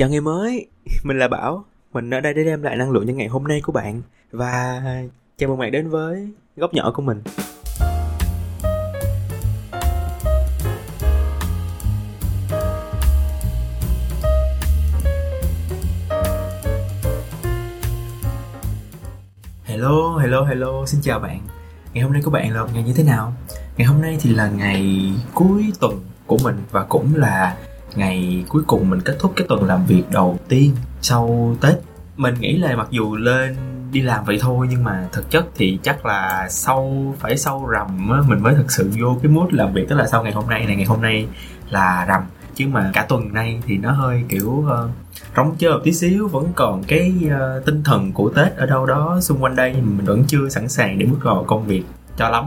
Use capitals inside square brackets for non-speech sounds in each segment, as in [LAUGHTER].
Chào ngày mới, mình là Bảo. Mình ở đây để đem lại năng lượng cho ngày hôm nay của bạn. Và chào mừng bạn đến với góc nhỏ của mình. Hello, hello, hello, xin chào bạn. Ngày hôm nay của bạn là một ngày như thế nào? Ngày hôm nay thì là ngày cuối tuần của mình Và cũng là ngày cuối cùng mình kết thúc cái tuần làm việc đầu tiên sau Tết. Mình nghĩ là mặc dù lên đi làm vậy thôi nhưng mà thực chất thì chắc là sau phải sau rằm á, mình mới thực sự vô cái mood làm việc. Tức là sau ngày hôm nay này ngày hôm nay là rằm. Chứ mà cả tuần nay thì nó hơi kiểu ờ, uh, rống chơi một tí xíu. Vẫn còn cái uh, tinh thần của tết ở đâu đó xung quanh đây mình vẫn chưa sẵn sàng để bước vào công việc cho lắm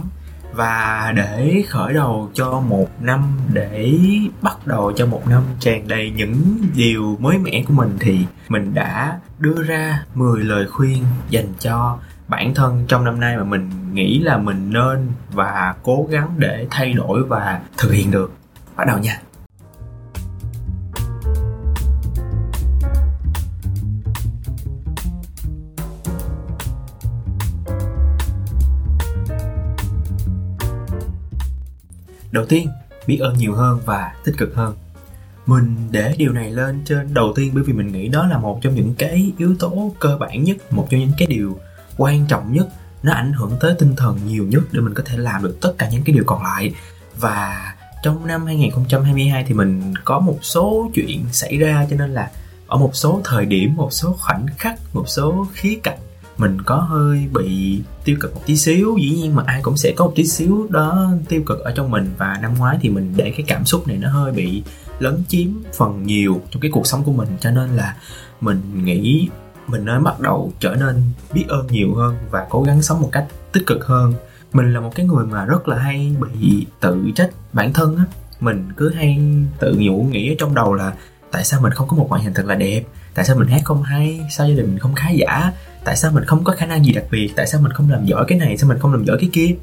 và để khởi đầu cho một năm, để bắt đầu cho một năm tràn đầy những điều mới mẻ của mình thì mình đã đưa ra 10 lời khuyên dành cho bản thân trong năm nay mà mình nghĩ là mình nên và cố gắng để thay đổi và thực hiện được. Bắt đầu nha. Đầu tiên biết ơn nhiều hơn và tích cực hơn. Mình để điều này lên trên đầu tiên bởi vì mình nghĩ đó là một trong những cái yếu tố cơ bản nhất một trong những cái điều quan trọng nhất. Nó ảnh hưởng tới tinh thần nhiều nhất để mình có thể làm được tất cả những cái điều còn lại. Và trong năm 2022 thì mình có một số chuyện xảy ra cho nên là ở một số thời điểm, một số khoảnh khắc, một số khía cạnh mình có hơi bị tiêu cực một tí xíu. Dĩ nhiên mà ai cũng sẽ có một tí xíu đó tiêu cực ở trong mình. Và năm ngoái thì mình để cái cảm xúc này nó hơi bị lấn chiếm phần nhiều trong cái cuộc sống của mình. Cho nên là mình nghĩ mình nên bắt đầu trở nên biết ơn nhiều hơn và cố gắng sống một cách tích cực hơn. Mình là một cái người mà rất là hay bị tự trách bản thân á. Mình cứ hay tự nhủ, nghĩ ở trong đầu là tại sao mình không có một ngoại hình thật là đẹp? Tại sao mình hát không hay? Sao gia đình mình không khá giả? Tại sao mình không có khả năng gì đặc biệt? Tại sao mình không làm giỏi cái này? Sao mình không làm giỏi cái kia?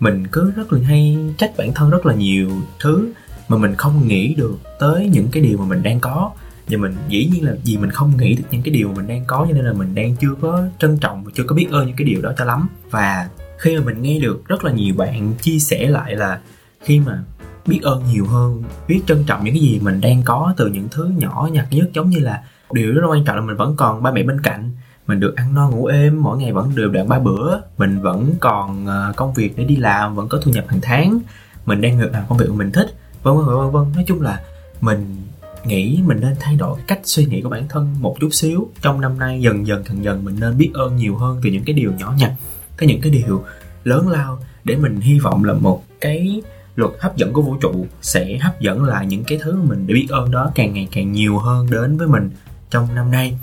Mình cứ rất là hay trách bản thân rất là nhiều thứ mà mình không nghĩ được tới những cái điều mà mình đang có. Và mình dĩ nhiên là vì mình không nghĩ được những cái điều mà mình đang có, cho nên là mình đang chưa có trân trọng và chưa có biết ơn những cái điều đó cho lắm. Và khi mà mình nghe được rất là nhiều bạn chia sẻ lại là khi mà biết ơn nhiều hơn, biết trân trọng những cái gì mình đang có từ những thứ nhỏ nhặt nhất, giống như là điều rất là quan trọng là mình vẫn còn ba mẹ bên cạnh mình được ăn no ngủ êm, mỗi ngày vẫn đều đặn ba bữa. Mình vẫn còn ờ, công việc để đi làm, vẫn có thu nhập hàng tháng. Mình đang làm công việc mà mình thích. Vân vân vân vân. Nói chung là mình nghĩ mình nên thay đổi cách suy nghĩ của bản thân một chút xíu. Trong năm nay dần dần dần dần mình nên biết ơn nhiều hơn từ những cái điều nhỏ nhặt tới những cái điều lớn lao để mình hy vọng là một cái luật hấp dẫn của vũ trụ sẽ hấp dẫn lại những cái thứ mình để biết ơn đó càng ngày càng nhiều hơn đến với mình trong năm nay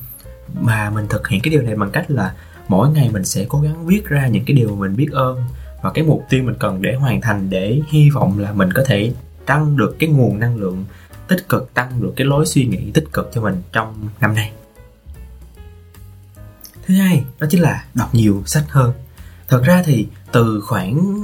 mà mình thực hiện cái điều này bằng cách là mỗi ngày mình sẽ cố gắng viết ra những cái điều mình biết ơn. Và cái mục tiêu mình cần để hoàn thành để hy vọng là mình có thể tăng được cái nguồn năng lượng tích cực, tăng được cái lối suy nghĩ tích cực cho mình trong năm nay. Thứ hai, đó chính là đọc nhiều sách hơn. Thật ra thì từ khoảng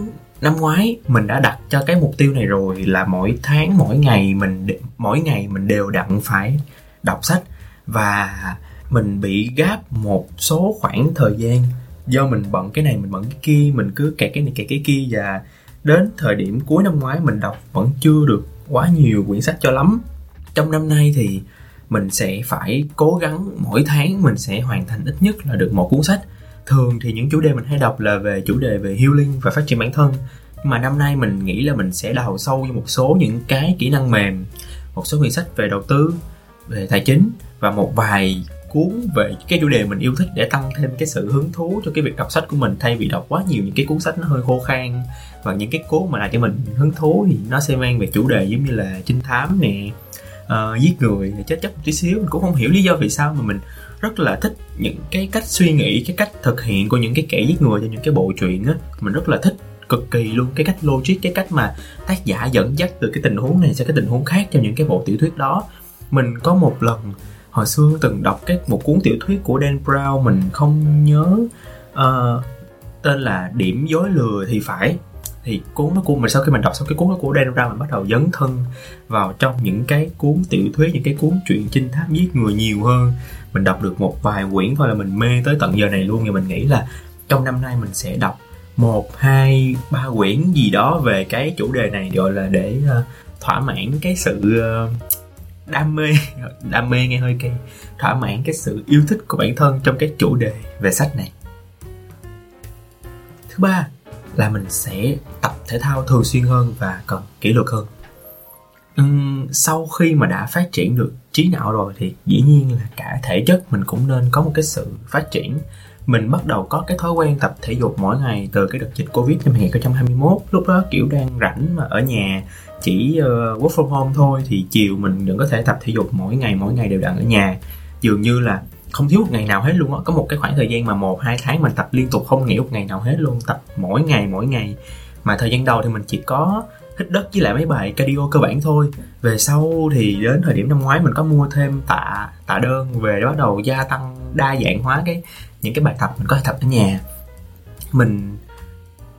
năm ngoái mình đã đặt cho cái mục tiêu này rồi là mỗi tháng, mỗi ngày mình mỗi ngày mình đều đặn phải đọc sách. Và mình bị gáp một số khoảng thời gian. Do mình bận cái này, mình bận cái kia, mình cứ kẹt cái này, kẹt cái kia. Và đến thời điểm cuối năm ngoái, mình đọc vẫn chưa được quá nhiều quyển sách cho lắm. Trong năm nay thì mình sẽ phải cố gắng mỗi tháng mình sẽ hoàn thành ít nhất là được một cuốn sách. Thường thì những chủ đề mình hay đọc là về chủ đề về healing và phát triển bản thân. Mà năm nay mình nghĩ là mình sẽ đào sâu vào một số những cái kỹ năng mềm, một số quyển sách về đầu tư, về tài chính và một vài cuốn về cái chủ đề mình yêu thích để tăng thêm cái sự hứng thú cho cái việc đọc sách của mình thay vì đọc quá nhiều những cái cuốn sách nó hơi khô khan. Và những cái cuốn mà làm cho mình hứng thú thì nó sẽ mang về chủ đề giống như là trinh thám nè uh, giết người chết chóc một tí xíu. Mình cũng không hiểu lý do vì sao mà mình rất là thích những cái cách suy nghĩ cái cách thực hiện của những cái kẻ giết người cho những cái bộ truyện á. Mình rất là thích cực kỳ luôn. Cái cách logic cái cách mà tác giả dẫn dắt từ cái tình huống này sang cái tình huống khác trong những cái bộ tiểu thuyết đó. Mình có một lần hồi xưa từng đọc cái một cuốn tiểu thuyết của Dan Brown mình không nhớ uh, tên là điểm dối lừa thì phải. Thì cuốn nó của mình sau khi mình đọc xong cái cuốn nó của Dan Brown mình bắt đầu dấn thân vào trong những cái cuốn tiểu thuyết những cái cuốn truyện trinh thám giết người nhiều hơn. Mình đọc được một vài quyển thôi là mình mê tới tận giờ này luôn. Thì mình nghĩ là trong năm nay mình sẽ đọc một hai ba quyển gì đó về cái chủ đề này gọi là để uh, thỏa mãn cái sự uh, đam mê. Đam mê nghe hơi kỳ thỏa mãn cái sự yêu thích của bản thân trong cái chủ đề về sách này. Thứ ba là mình sẽ tập thể thao thường xuyên hơn và cần kỷ luật hơn. Uhm, sau khi mà đã phát triển được trí não rồi thì dĩ nhiên là cả thể chất mình cũng nên có một cái sự phát triển. Mình bắt đầu có cái thói quen tập thể dục mỗi ngày từ cái đợt dịch Covid năm 2021 lúc đó kiểu đang rảnh mà ở nhà chỉ uh, work from home thôi thì chiều mình vẫn có thể tập thể dục mỗi ngày mỗi ngày đều đặn ở nhà. Dường như là không thiếu một ngày nào hết luôn á. Có một cái khoảng thời gian mà một hai tháng mình tập liên tục không nghỉ một ngày nào hết luôn tập mỗi ngày mỗi ngày. Mà thời gian đầu thì mình chỉ có hít đất với lại mấy bài cardio cơ bản thôi. Về sau thì đến thời điểm năm ngoái mình có mua thêm tạ tạ đơn về để bắt đầu gia tăng, đa dạng hóa cái, những cái bài tập mình có thể tập ở nhà. Mình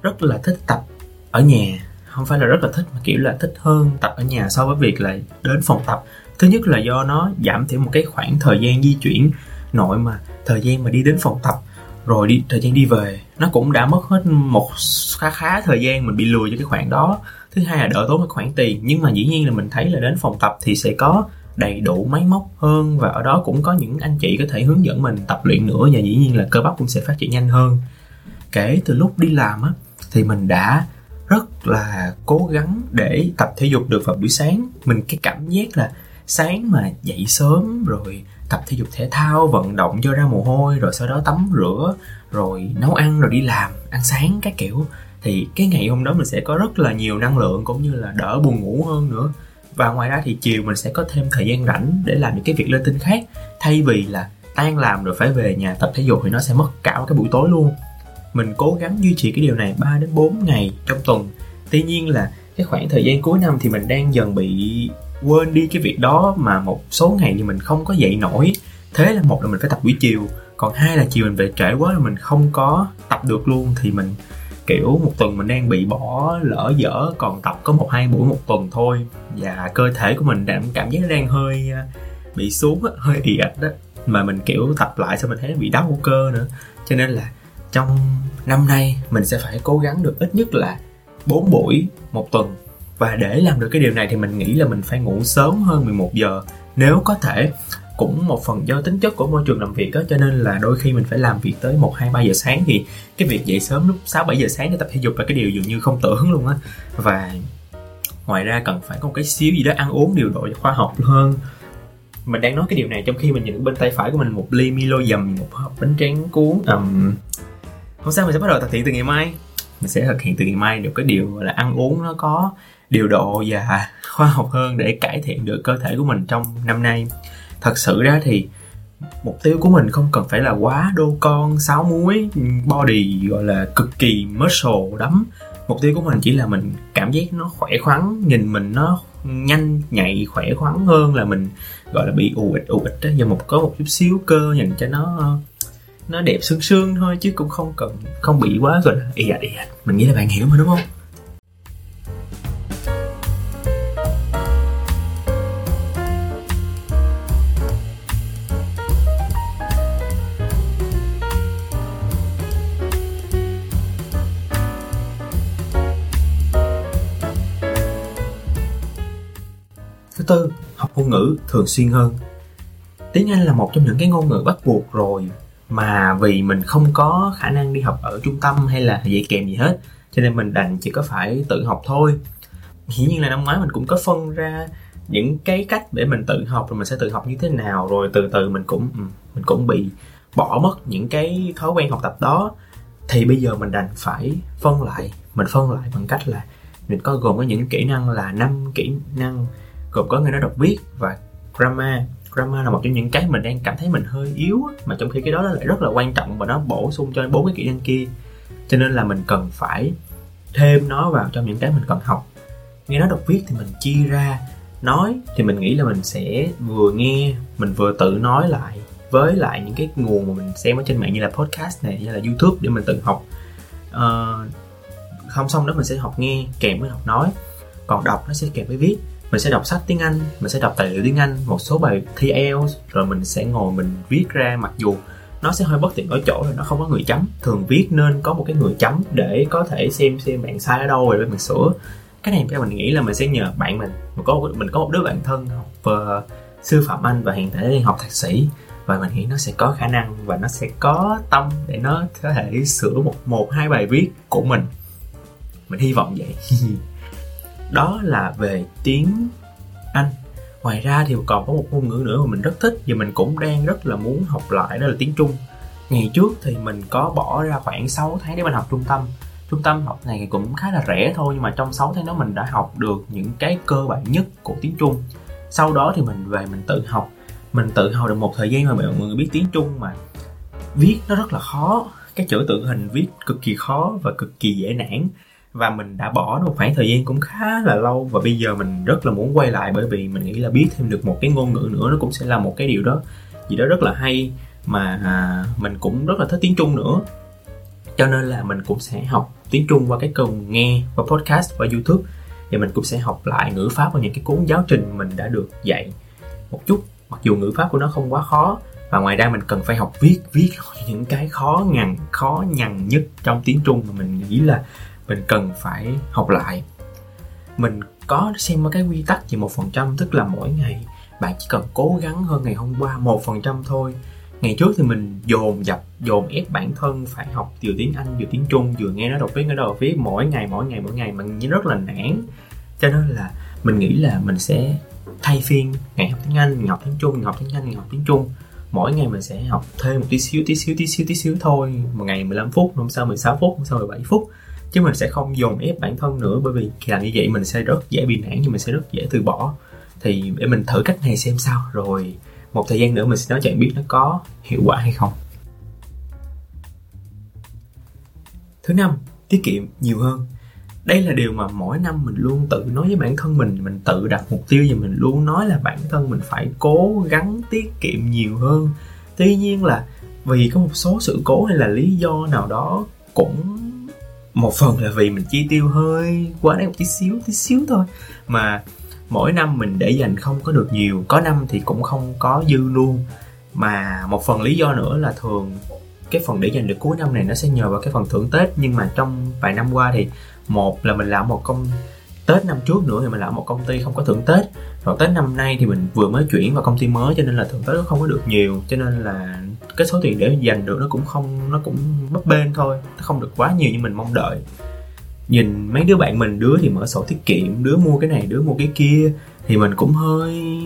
rất là thích tập ở nhà, không phải là rất là thích mà kiểu là thích hơn tập ở nhà so với việc là đến phòng tập. Thứ nhất là do nó giảm thiểu một cái khoảng thời gian di chuyển nội mà, thời gian mà đi đến phòng tập, rồi đi, thời gian đi về. Nó cũng đã mất hết một khá khá thời gian mình bị lùi cho cái khoảng đó thứ hai là đỡ tốn một khoản tiền, nhưng mà dĩ nhiên là mình thấy là đến phòng tập thì sẽ có đầy đủ máy móc hơn và ở đó cũng có những anh chị có thể hướng dẫn mình tập luyện nữa và dĩ nhiên là cơ bắp cũng sẽ phát triển nhanh hơn. Kể từ lúc đi làm á, thì mình đã rất là cố gắng để tập thể dục được vào buổi sáng. Mình cái cảm giác là sáng mà dậy sớm rồi tập thể dục thể thao, vận động, cho ra mồ hôi, rồi sau đó tắm rửa, rồi nấu ăn, rồi đi làm, ăn sáng các kiểu thì cái ngày hôm đó mình sẽ có rất là nhiều năng lượng cũng như là đỡ buồn ngủ hơn nữa. Và ngoài ra thì chiều mình sẽ có thêm thời gian rảnh để làm những cái việc lên tinh khác. Thay vì là tan làm rồi phải về nhà tập thể dục thì nó sẽ mất cả cái buổi tối luôn. Mình cố gắng duy trì cái điều này 3 đến 4 ngày trong tuần. Tuy nhiên là cái khoảng thời gian cuối năm thì mình đang dần bị quên đi cái việc đó mà một số ngày thì mình không có dậy nổi. Thế là một là mình phải tập buổi chiều, còn hai là chiều mình về trễ quá là mình không có tập được luôn thì mình kiểu một tuần mình đang bị bỏ lỡ dở, còn tập có một hai buổi một tuần thôi. Và cơ thể của mình đang cảm giác đang hơi à, bị xuống hơi ì ạch đó. Mà mình kiểu tập lại xong mình thấy nó bị đau cơ nữa. Cho nên là trong năm nay mình sẽ phải cố gắng được ít nhất là 4 buổi một tuần. Và để làm được cái điều này thì mình nghĩ là mình phải ngủ sớm hơn 11 giờ. Nếu có thể cũng một phần do tính chất của môi trường làm việc đó cho nên là đôi khi mình phải làm việc tới một hai ba giờ sáng thì cái việc dậy sớm lúc 6 7 giờ sáng để tập thể dục là cái điều dường như không tưởng luôn á. Và ngoài ra cần phải có một cái xíu gì đó ăn uống điều độ khoa học hơn. Mình đang nói cái điều này trong khi mình nhìn bên tay phải của mình một ly Milo dầm một hộp bánh tráng cuốn um, không sao mình sẽ bắt đầu thực hiện từ ngày mai. Mình sẽ thực hiện từ ngày mai được cái điều là ăn uống nó có điều độ và khoa học hơn để cải thiện được cơ thể của mình trong năm nay thật sự ra thì mục tiêu của mình không cần phải là quá đô con sáu muối, body gọi là cực kỳ muscle đấm mục tiêu của mình chỉ là mình cảm giác nó khỏe khoắn, nhìn mình nó nhanh nhạy, khỏe khoắn hơn là mình gọi là bị ù ịch ù ịch đó giờ một có một chút xíu cơ nhìn cho nó nó đẹp sương sương thôi chứ cũng không cần, không bị quá rồi ì ạch ì ạch. Mình nghĩ là bạn hiểu mà, đúng không? Thường xuyên hơn. Tiếng Anh là một trong những cái ngôn ngữ bắt buộc rồi mà vì mình không có khả năng đi học ở trung tâm hay là dạy kèm gì hết, cho nên mình đành chỉ có phải tự học thôi hiển nhiên là năm ngoái mình cũng có phân ra những cái cách để mình tự học rồi mình sẽ tự học như thế nào, rồi từ từ mình cũng ừ, mình cũng bị bỏ mất những cái thói quen học tập đó thì bây giờ mình đành phải phân lại, mình phân lại bằng cách là mình có gồm có những kỹ năng là năm kỹ năng, gồm có người nói đọc viết và grammar. Grammar là một trong những cái mình đang cảm thấy mình hơi yếu mà trong khi cái đó lại rất là quan trọng và nó bổ sung cho bốn cái kỹ năng kia. Cho nên là mình cần phải thêm nó vào trong những cái mình cần học. Nghe nói đọc viết thì mình chia ra. Nói thì mình nghĩ là mình sẽ vừa nghe mình vừa tự nói lại với lại những cái nguồn mà mình xem ở trên mạng như là podcast này như là youtube để mình tự học. Uh, không xong đó mình sẽ học nghe kèm với học nói. Còn đọc nó sẽ kèm với viết mình sẽ đọc sách tiếng Anh mình sẽ đọc tài liệu tiếng Anh một số bài thi IELTS rồi mình sẽ ngồi mình viết ra mặc dù nó sẽ hơi bất tiện ở chỗ là nó không có người chấm. Thường viết nên có một cái người chấm để có thể xem xem bạn sai ở đâu rồi để mình sửa. Cái này mình nghĩ là mình sẽ nhờ bạn mình. Mình có mình có một đứa bạn thân học uh, sư phạm anh và hiện tại đang học thạc sĩ. Và mình nghĩ nó sẽ có khả năng và nó sẽ có tâm để nó có thể sửa một một hai bài viết của mình. Mình hy vọng vậy. [LAUGHS] đó là về tiếng anh. Ngoài ra thì còn có một ngôn ngữ nữa mà mình rất thích và mình cũng đang rất là muốn học lại, đó là tiếng trung. Ngày trước thì mình có bỏ ra khoảng 6 tháng để mình học trung tâm. Trung tâm học này cũng khá là rẻ thôi, nhưng mà trong 6 tháng đó mình đã học được những cái cơ bản nhất của tiếng trung. Sau đó thì mình về mình tự học. Mình tự học được một thời gian mà mọi người biết tiếng trung mà viết nó rất là khó. Cái chữ tượng hình viết cực kỳ khó và cực kỳ dễ nản và mình đã bỏ một khoảng thời gian cũng khá là lâu. Và bây giờ mình rất là muốn quay lại bởi vì mình nghĩ là biết thêm được một cái ngôn ngữ nữa. Nó cũng sẽ là một cái điều đó gì đó rất là hay mà à, mình cũng rất là thích tiếng trung nữa. Cho nên là mình cũng sẽ học tiếng trung qua cái cần nghe qua podcast và youtube. Và mình cũng sẽ học lại ngữ pháp và những cái cuốn giáo trình mình đã được dạy một chút. Mặc dù ngữ pháp của nó không quá khó và ngoài ra mình cần phải học viết viết những cái khó nhằn khó nhằn nhất trong tiếng trung mà mình nghĩ là mình cần phải học lại. Mình có xem cái quy tắc chỉ một phần trăm, tức là mỗi ngày bạn chỉ cần cố gắng hơn ngày hôm qua một phần trăm thôi. Ngày trước thì mình dồn dập, dồn ép bản thân phải học vừa tiếng anh, vừa tiếng trung, vừa nghe nó đọc viết nó đọc viết. Mỗi ngày mỗi ngày mỗi ngày mình như rất là nản. Cho nên là mình nghĩ là mình sẽ thay phiên ngày học tiếng anh, ngày học tiếng trung, ngày học tiếng anh, ngày học tiếng trung. Mỗi ngày mình sẽ học thêm một tí xíu tí xíu tí xíu tí xíu thôi. Một ngày 15 phút, hôm sau 16 phút, hôm sau 17 phút chứ mình sẽ không dồn ép bản thân nữa, bởi vì khi làm như vậy mình sẽ rất dễ bị nản, nhưng mình sẽ rất dễ từ bỏ. Thì để mình thử cách này xem sao. Rồi một thời gian nữa mình sẽ nói cho bạn biết nó có hiệu quả hay không. Thứ năm, tiết kiệm nhiều hơn. Đây là điều mà mỗi năm mình luôn tự nói với bản thân mình. Mình tự đặt mục tiêu và mình luôn nói là bản thân mình phải cố gắng tiết kiệm nhiều hơn. Tuy nhiên là vì có một số sự cố hay là lý do nào đó cũng một phần là vì mình chi tiêu hơi quá đáng một tí xíu tí xíu thôi. Mà mỗi năm mình để dành không có được nhiều, có năm thì cũng không có dư luôn. Mà một phần lý do nữa là thường cái phần để dành được cuối năm này nó sẽ nhờ vào cái phần thưởng tết. Nhưng mà trong vài năm qua thì một là mình làm một công, Tết năm trước nữa thì mình làm một công ty không có thưởng Tết. Rồi Tết năm nay thì mình vừa mới chuyển vào công ty mới cho nên là thưởng Tết không có được nhiều. Cho nên là cái số tiền để dành được nó cũng không nó cũng bấp bênh thôi Nó không được quá nhiều như mình mong đợi. Nhìn mấy đứa bạn mình đứa thì mở sổ tiết kiệm Đứa mua cái này đứa mua cái kia Thì mình cũng hơi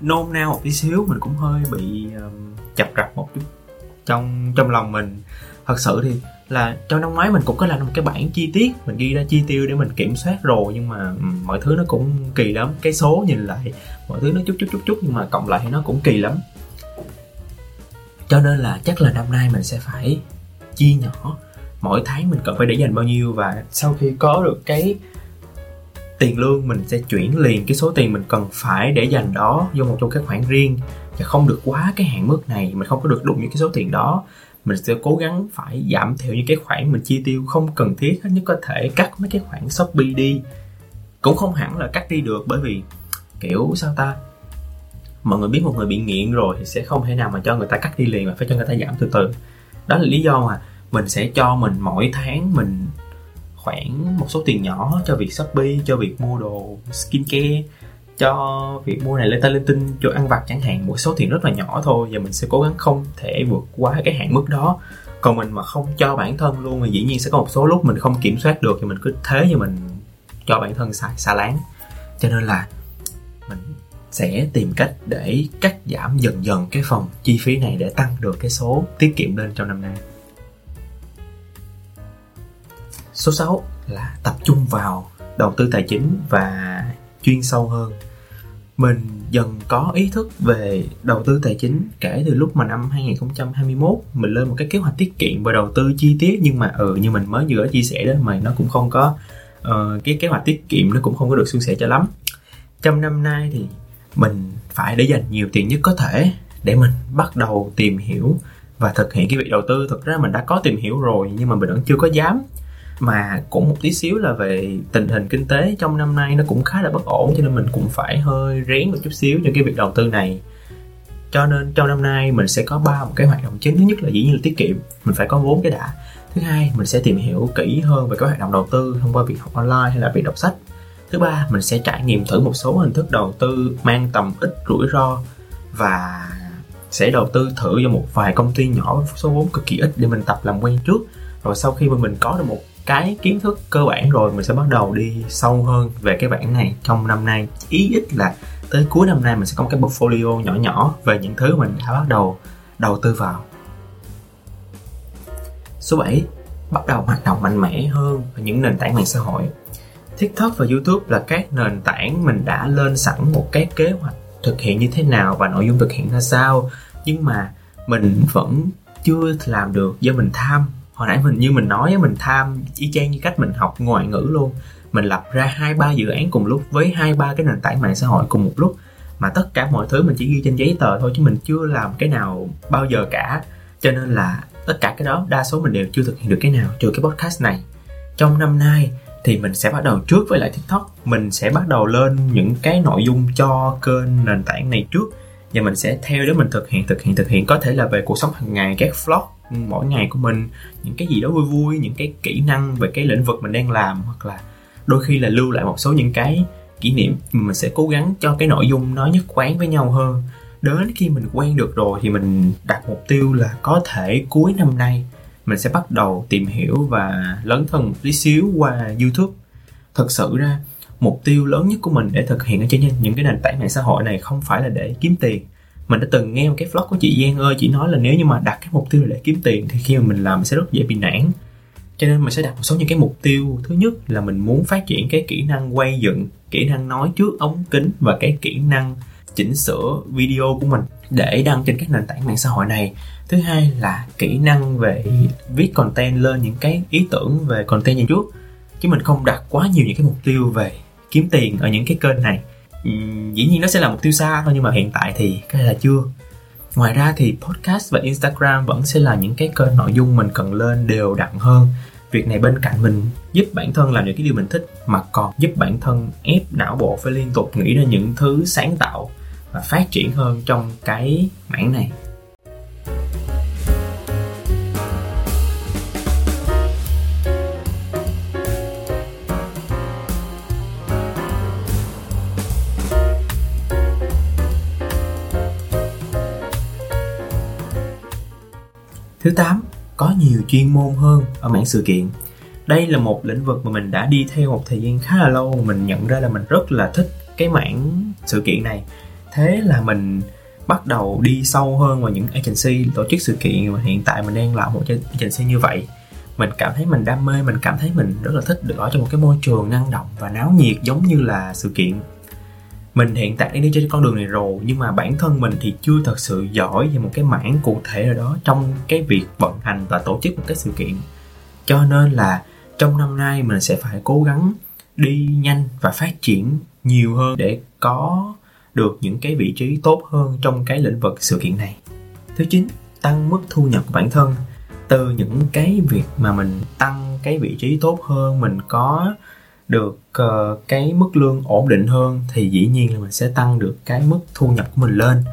nôn nao một tí xíu Mình cũng hơi bị um, chập rập một chút trong trong lòng mình. Thật sự thì là trong năm ngoái mình cũng có làm một cái bảng chi tiết mình ghi ra chi tiêu để mình kiểm soát rồi nhưng mà mọi thứ nó cũng kỳ lắm. Cái số nhìn lại mọi thứ nó chút chút chút chút nhưng mà cộng lại thì nó cũng kỳ lắm cho nên là chắc là năm nay mình sẽ phải chia nhỏ. Mỗi tháng mình cần phải để dành bao nhiêu và sau khi có được cái tiền lương, mình sẽ chuyển liền cái số tiền mình cần phải để dành đó vô một trong các khoản riêng. Và không được quá cái hạn mức này, mình không có được đụng những cái số tiền đó. Mình sẽ cố gắng phải giảm thiểu những cái khoản mình chi tiêu không cần thiết hết nhất có thể, cắt mấy cái khoản shopee đi. Cũng không hẳn là cắt đi được bởi vì, kiểu, sao ta? Mọi người biết một người bị nghiện rồi thì sẽ không thể nào mà cho người ta cắt đi liền mà phải cho người ta giảm từ từ. Đó là lý do mà mình sẽ cho mình mỗi tháng mình khoảng một số tiền nhỏ cho việc shopee, cho việc mua đồ skincare, cho việc mua này lên tay lên tinh cho ăn vặt chẳng hạn. Một số tiền rất là nhỏ thôi và mình sẽ cố gắng không thể vượt quá cái hạn mức đó. Còn mình mà không cho bản thân luôn thì dĩ nhiên sẽ có một số lúc mình không kiểm soát được thì mình cứ thế như mình cho bản thân xài xa láng. Cho nên là sẽ tìm cách để cắt giảm dần dần cái phần chi phí này để tăng được cái số tiết kiệm lên trong năm nay. Số 6 là tập trung vào đầu tư tài chính và chuyên sâu hơn. Mình dần có ý thức về đầu tư tài chính kể từ lúc mà năm 2021 mình lên một cái kế hoạch tiết kiệm và đầu tư chi tiết nhưng mà ừ như mình mới vừa chia sẻ đó mà nó cũng không có uh, cái kế hoạch tiết kiệm nó cũng không có được suôn sẻ cho lắm. Trong năm nay thì mình phải để dành nhiều tiền nhất có thể để mình bắt đầu tìm hiểu và thực hiện cái việc đầu tư. Thực ra mình đã có tìm hiểu rồi nhưng mà mình vẫn chưa có dám. Mà cũng một tí xíu là về tình hình kinh tế trong năm nay nó cũng khá là bất ổn, cho nên mình cũng phải hơi rén một chút xíu cho cái việc đầu tư này. Cho nên trong năm nay mình sẽ có ba một cái hoạt động. Chính thứ nhất là dĩ nhiên là tiết kiệm, mình phải có vốn cái đã. Thứ hai, mình sẽ tìm hiểu kỹ hơn về các hoạt động đầu tư thông qua việc học online hay là việc đọc sách thứ ba, mình sẽ trải nghiệm thử một số hình thức đầu tư mang tầm ít rủi ro và sẽ đầu tư thử cho một vài công ty nhỏ với số vốn cực kỳ ít để mình tập làm quen trước. Rồi sau khi mà mình có được một cái kiến thức cơ bản rồi, mình sẽ bắt đầu đi sâu hơn về cái bản này trong năm nay. Ý ít là tới cuối năm nay mình sẽ có một cái portfolio nhỏ nhỏ về những thứ mình đã bắt đầu đầu tư vào. Số 7 bắt đầu hoạt động mạnh mẽ hơn những nền tảng mạng xã hội. TikTok và YouTube là các nền tảng mình đã lên sẵn một cái kế hoạch thực hiện như thế nào và nội dung thực hiện ra sao. Nhưng mà mình vẫn chưa làm được do mình tham. Hồi nãy mình, như mình nói mình tham y chang như cách mình học ngoại ngữ luôn. Mình lập ra hai ba dự án cùng lúc với hai ba cái nền tảng mạng xã hội cùng một lúc. Mà tất cả mọi thứ mình chỉ ghi trên giấy tờ thôi chứ mình chưa làm cái nào bao giờ cả. Cho nên là tất cả cái đó, đa số mình đều chưa thực hiện được cái nào, trừ cái podcast này. Trong năm nay thì mình sẽ bắt đầu trước với lại tiktok. Mình sẽ bắt đầu lên những cái nội dung cho kênh nền tảng này trước. Và mình sẽ theo đó mình thực hiện thực hiện thực hiện. Có thể là về cuộc sống hàng ngày, các vlog, mỗi ngày của mình, những cái gì đó vui vui, những cái kỹ năng về cái lĩnh vực mình đang làm, hoặc là đôi khi là lưu lại một số những cái kỷ niệm. Mình sẽ cố gắng cho cái nội dung nó nhất quán với nhau hơn. Đến khi mình quen được rồi thì mình đặt mục tiêu là có thể cuối năm nay mình sẽ bắt đầu tìm hiểu và lớn thân một tí xíu qua youtube. Thực sự ra, mục tiêu lớn nhất của mình để thực hiện ở trên những cái nền tảng mạng xã hội này không phải là để kiếm tiền. Mình đã từng nghe một cái vlog của chị Giang ơi, chị nói là nếu như mà đặt cái mục tiêu để kiếm tiền thì khi mà mình làm mình sẽ rất dễ bị nản. Cho nên mình sẽ đặt một số những cái mục tiêu. Thứ nhất là mình muốn phát triển cái kỹ năng quay dựng, kỹ năng nói trước, ống kính và cái kỹ năng chỉnh sửa video của mình để đăng trên các nền tảng mạng xã hội này. Thứ hai là kỹ năng về viết content lên những cái ý tưởng về content như trước chứ mình không đặt quá nhiều những cái mục tiêu về kiếm tiền ở những cái kênh này. Dĩ nhiên nó sẽ là mục tiêu xa thôi, nhưng mà hiện tại thì cái là chưa. Ngoài ra thì podcast và instagram vẫn sẽ là những cái kênh nội dung mình cần lên đều đặn hơn. Việc này bên cạnh mình giúp bản thân làm những cái điều mình thích, mà còn giúp bản thân ép não bộ phải liên tục nghĩ ra những thứ sáng tạo và phát triển hơn trong cái mảng này Thứ 8, có nhiều chuyên môn hơn ở mảng sự kiện. Đây là một lĩnh vực mà mình đã đi theo một thời gian khá là lâu, mình nhận ra là mình rất là thích cái mảng sự kiện này. Thế là mình bắt đầu đi sâu hơn vào những agency, tổ chức sự kiện mà hiện tại mình đang làm một agency như vậy. Mình cảm thấy mình đam mê, mình cảm thấy mình rất là thích được ở trong một cái môi trường năng động và náo nhiệt giống như là sự kiện. Mình hiện tại đang đi trên con đường này rồi, nhưng mà bản thân mình thì chưa thật sự giỏi về một cái mảng cụ thể nào đó trong cái việc vận hành và tổ chức một cái sự kiện. Cho nên là trong năm nay mình sẽ phải cố gắng đi nhanh và phát triển nhiều hơn để có được những cái vị trí tốt hơn trong cái lĩnh vực sự kiện này. Thứ chín tăng mức thu nhập của bản thân. Từ những cái việc mà mình tăng cái vị trí tốt hơn mình có được uh, cái mức lương ổn định hơn thì dĩ nhiên là mình sẽ tăng được cái mức thu nhập của mình lên.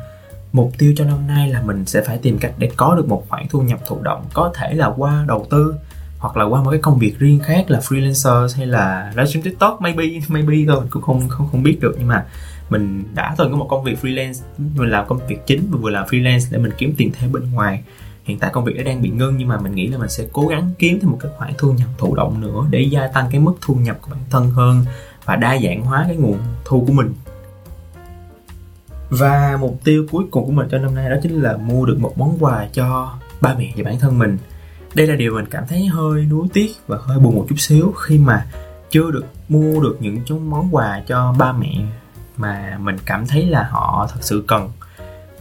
Mục tiêu cho năm nay là mình sẽ phải tìm cách để có được một khoản thu nhập thụ động có thể là qua đầu tư hoặc là qua một cái công việc riêng khác là freelancer hay là livestream tiktok maybe maybe thôi mình cũng không không không biết được nhưng mà mình đã từng có một công việc freelance mình làm công việc chính và vừa làm freelance để mình kiếm tiền thêm bên ngoài. Hiện tại công việc đã đang bị ngưng nhưng mà mình nghĩ là mình sẽ cố gắng kiếm thêm một cái khoản thu nhập thụ động nữa để gia tăng cái mức thu nhập của bản thân hơn và đa dạng hóa cái nguồn thu của mình. Và mục tiêu cuối cùng của mình cho năm nay đó chính là mua được một món quà cho ba mẹ và bản thân mình. Đây là điều mình cảm thấy hơi nuối tiếc và hơi buồn một chút xíu khi mà chưa được, mua được những món quà cho ba mẹ mà mình cảm thấy là họ thật sự cần,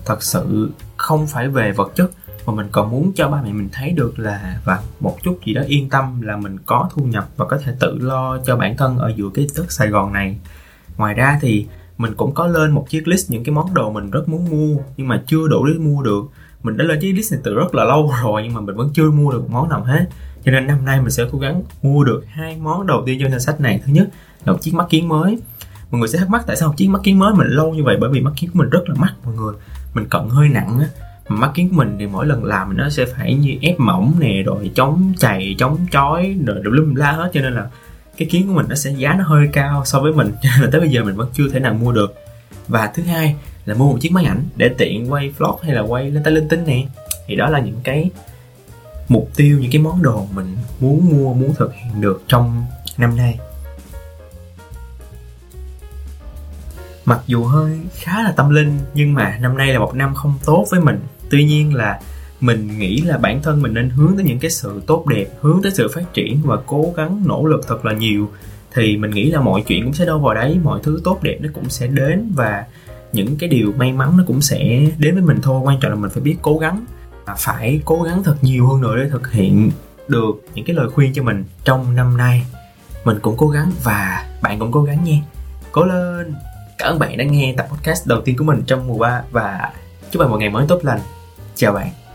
thật sự không phải về vật chất, mà mình còn muốn cho ba mẹ mình thấy được là, và một chút gì đó yên tâm là mình có thu nhập và có thể tự lo cho bản thân ở giữa cái đất Sài Gòn này. Ngoài ra thì mình cũng có lên một chiếc list những cái món đồ mình rất muốn mua, nhưng mà chưa đủ để mua được. Mình đã lên chiếc list này từ rất là lâu [LAUGHS] rồi, nhưng mà mình vẫn chưa mua được một món nào hết. Cho nên năm nay mình sẽ cố gắng mua được hai món đầu tiên trong danh sách này. Thứ nhất là một chiếc mắt kiến mới mọi người sẽ thắc mắc tại sao một chiếc mắt kiến mới mình lâu như vậy? Bởi vì mắt kiến của mình rất là mắc, mọi người. Mình cận hơi nặng á. Mà mắt kiến của mình thì mỗi lần làm nó sẽ phải như ép mỏng nè, rồi chống chày, chống chói, rồi đủ lum la hết. Cho nên là cái kiến của mình nó sẽ giá nó hơi cao so với mình. [LAUGHS] Cho nên là tới bây giờ mình vẫn chưa thể nào mua được. Và thứ hai là mua một chiếc máy ảnh để tiện quay vlog hay là quay lên tay linh tinh nè. Thì đó là những cái mục tiêu, những cái món đồ mình muốn mua, muốn thực hiện được trong năm nay. Mặc dù hơi khá là tâm linh, nhưng mà năm nay là một năm không tốt với mình. Tuy nhiên là mình nghĩ là bản thân mình nên hướng tới những cái sự tốt đẹp, hướng tới sự phát triển và cố gắng nỗ lực thật là nhiều. Thì mình nghĩ là mọi chuyện cũng sẽ đâu vào đấy, mọi thứ tốt đẹp nó cũng sẽ đến và những cái điều may mắn nó cũng sẽ đến với mình thôi. Quan trọng là mình phải biết cố gắng và phải cố gắng thật nhiều hơn nữa để thực hiện được những cái lời khuyên cho mình trong năm nay. Mình cũng cố gắng và bạn cũng cố gắng nha. Cố lên! Cảm ơn bạn đã nghe tập podcast đầu tiên của mình trong mùa 3 và chúc bạn một ngày mới tốt lành. Chào bạn.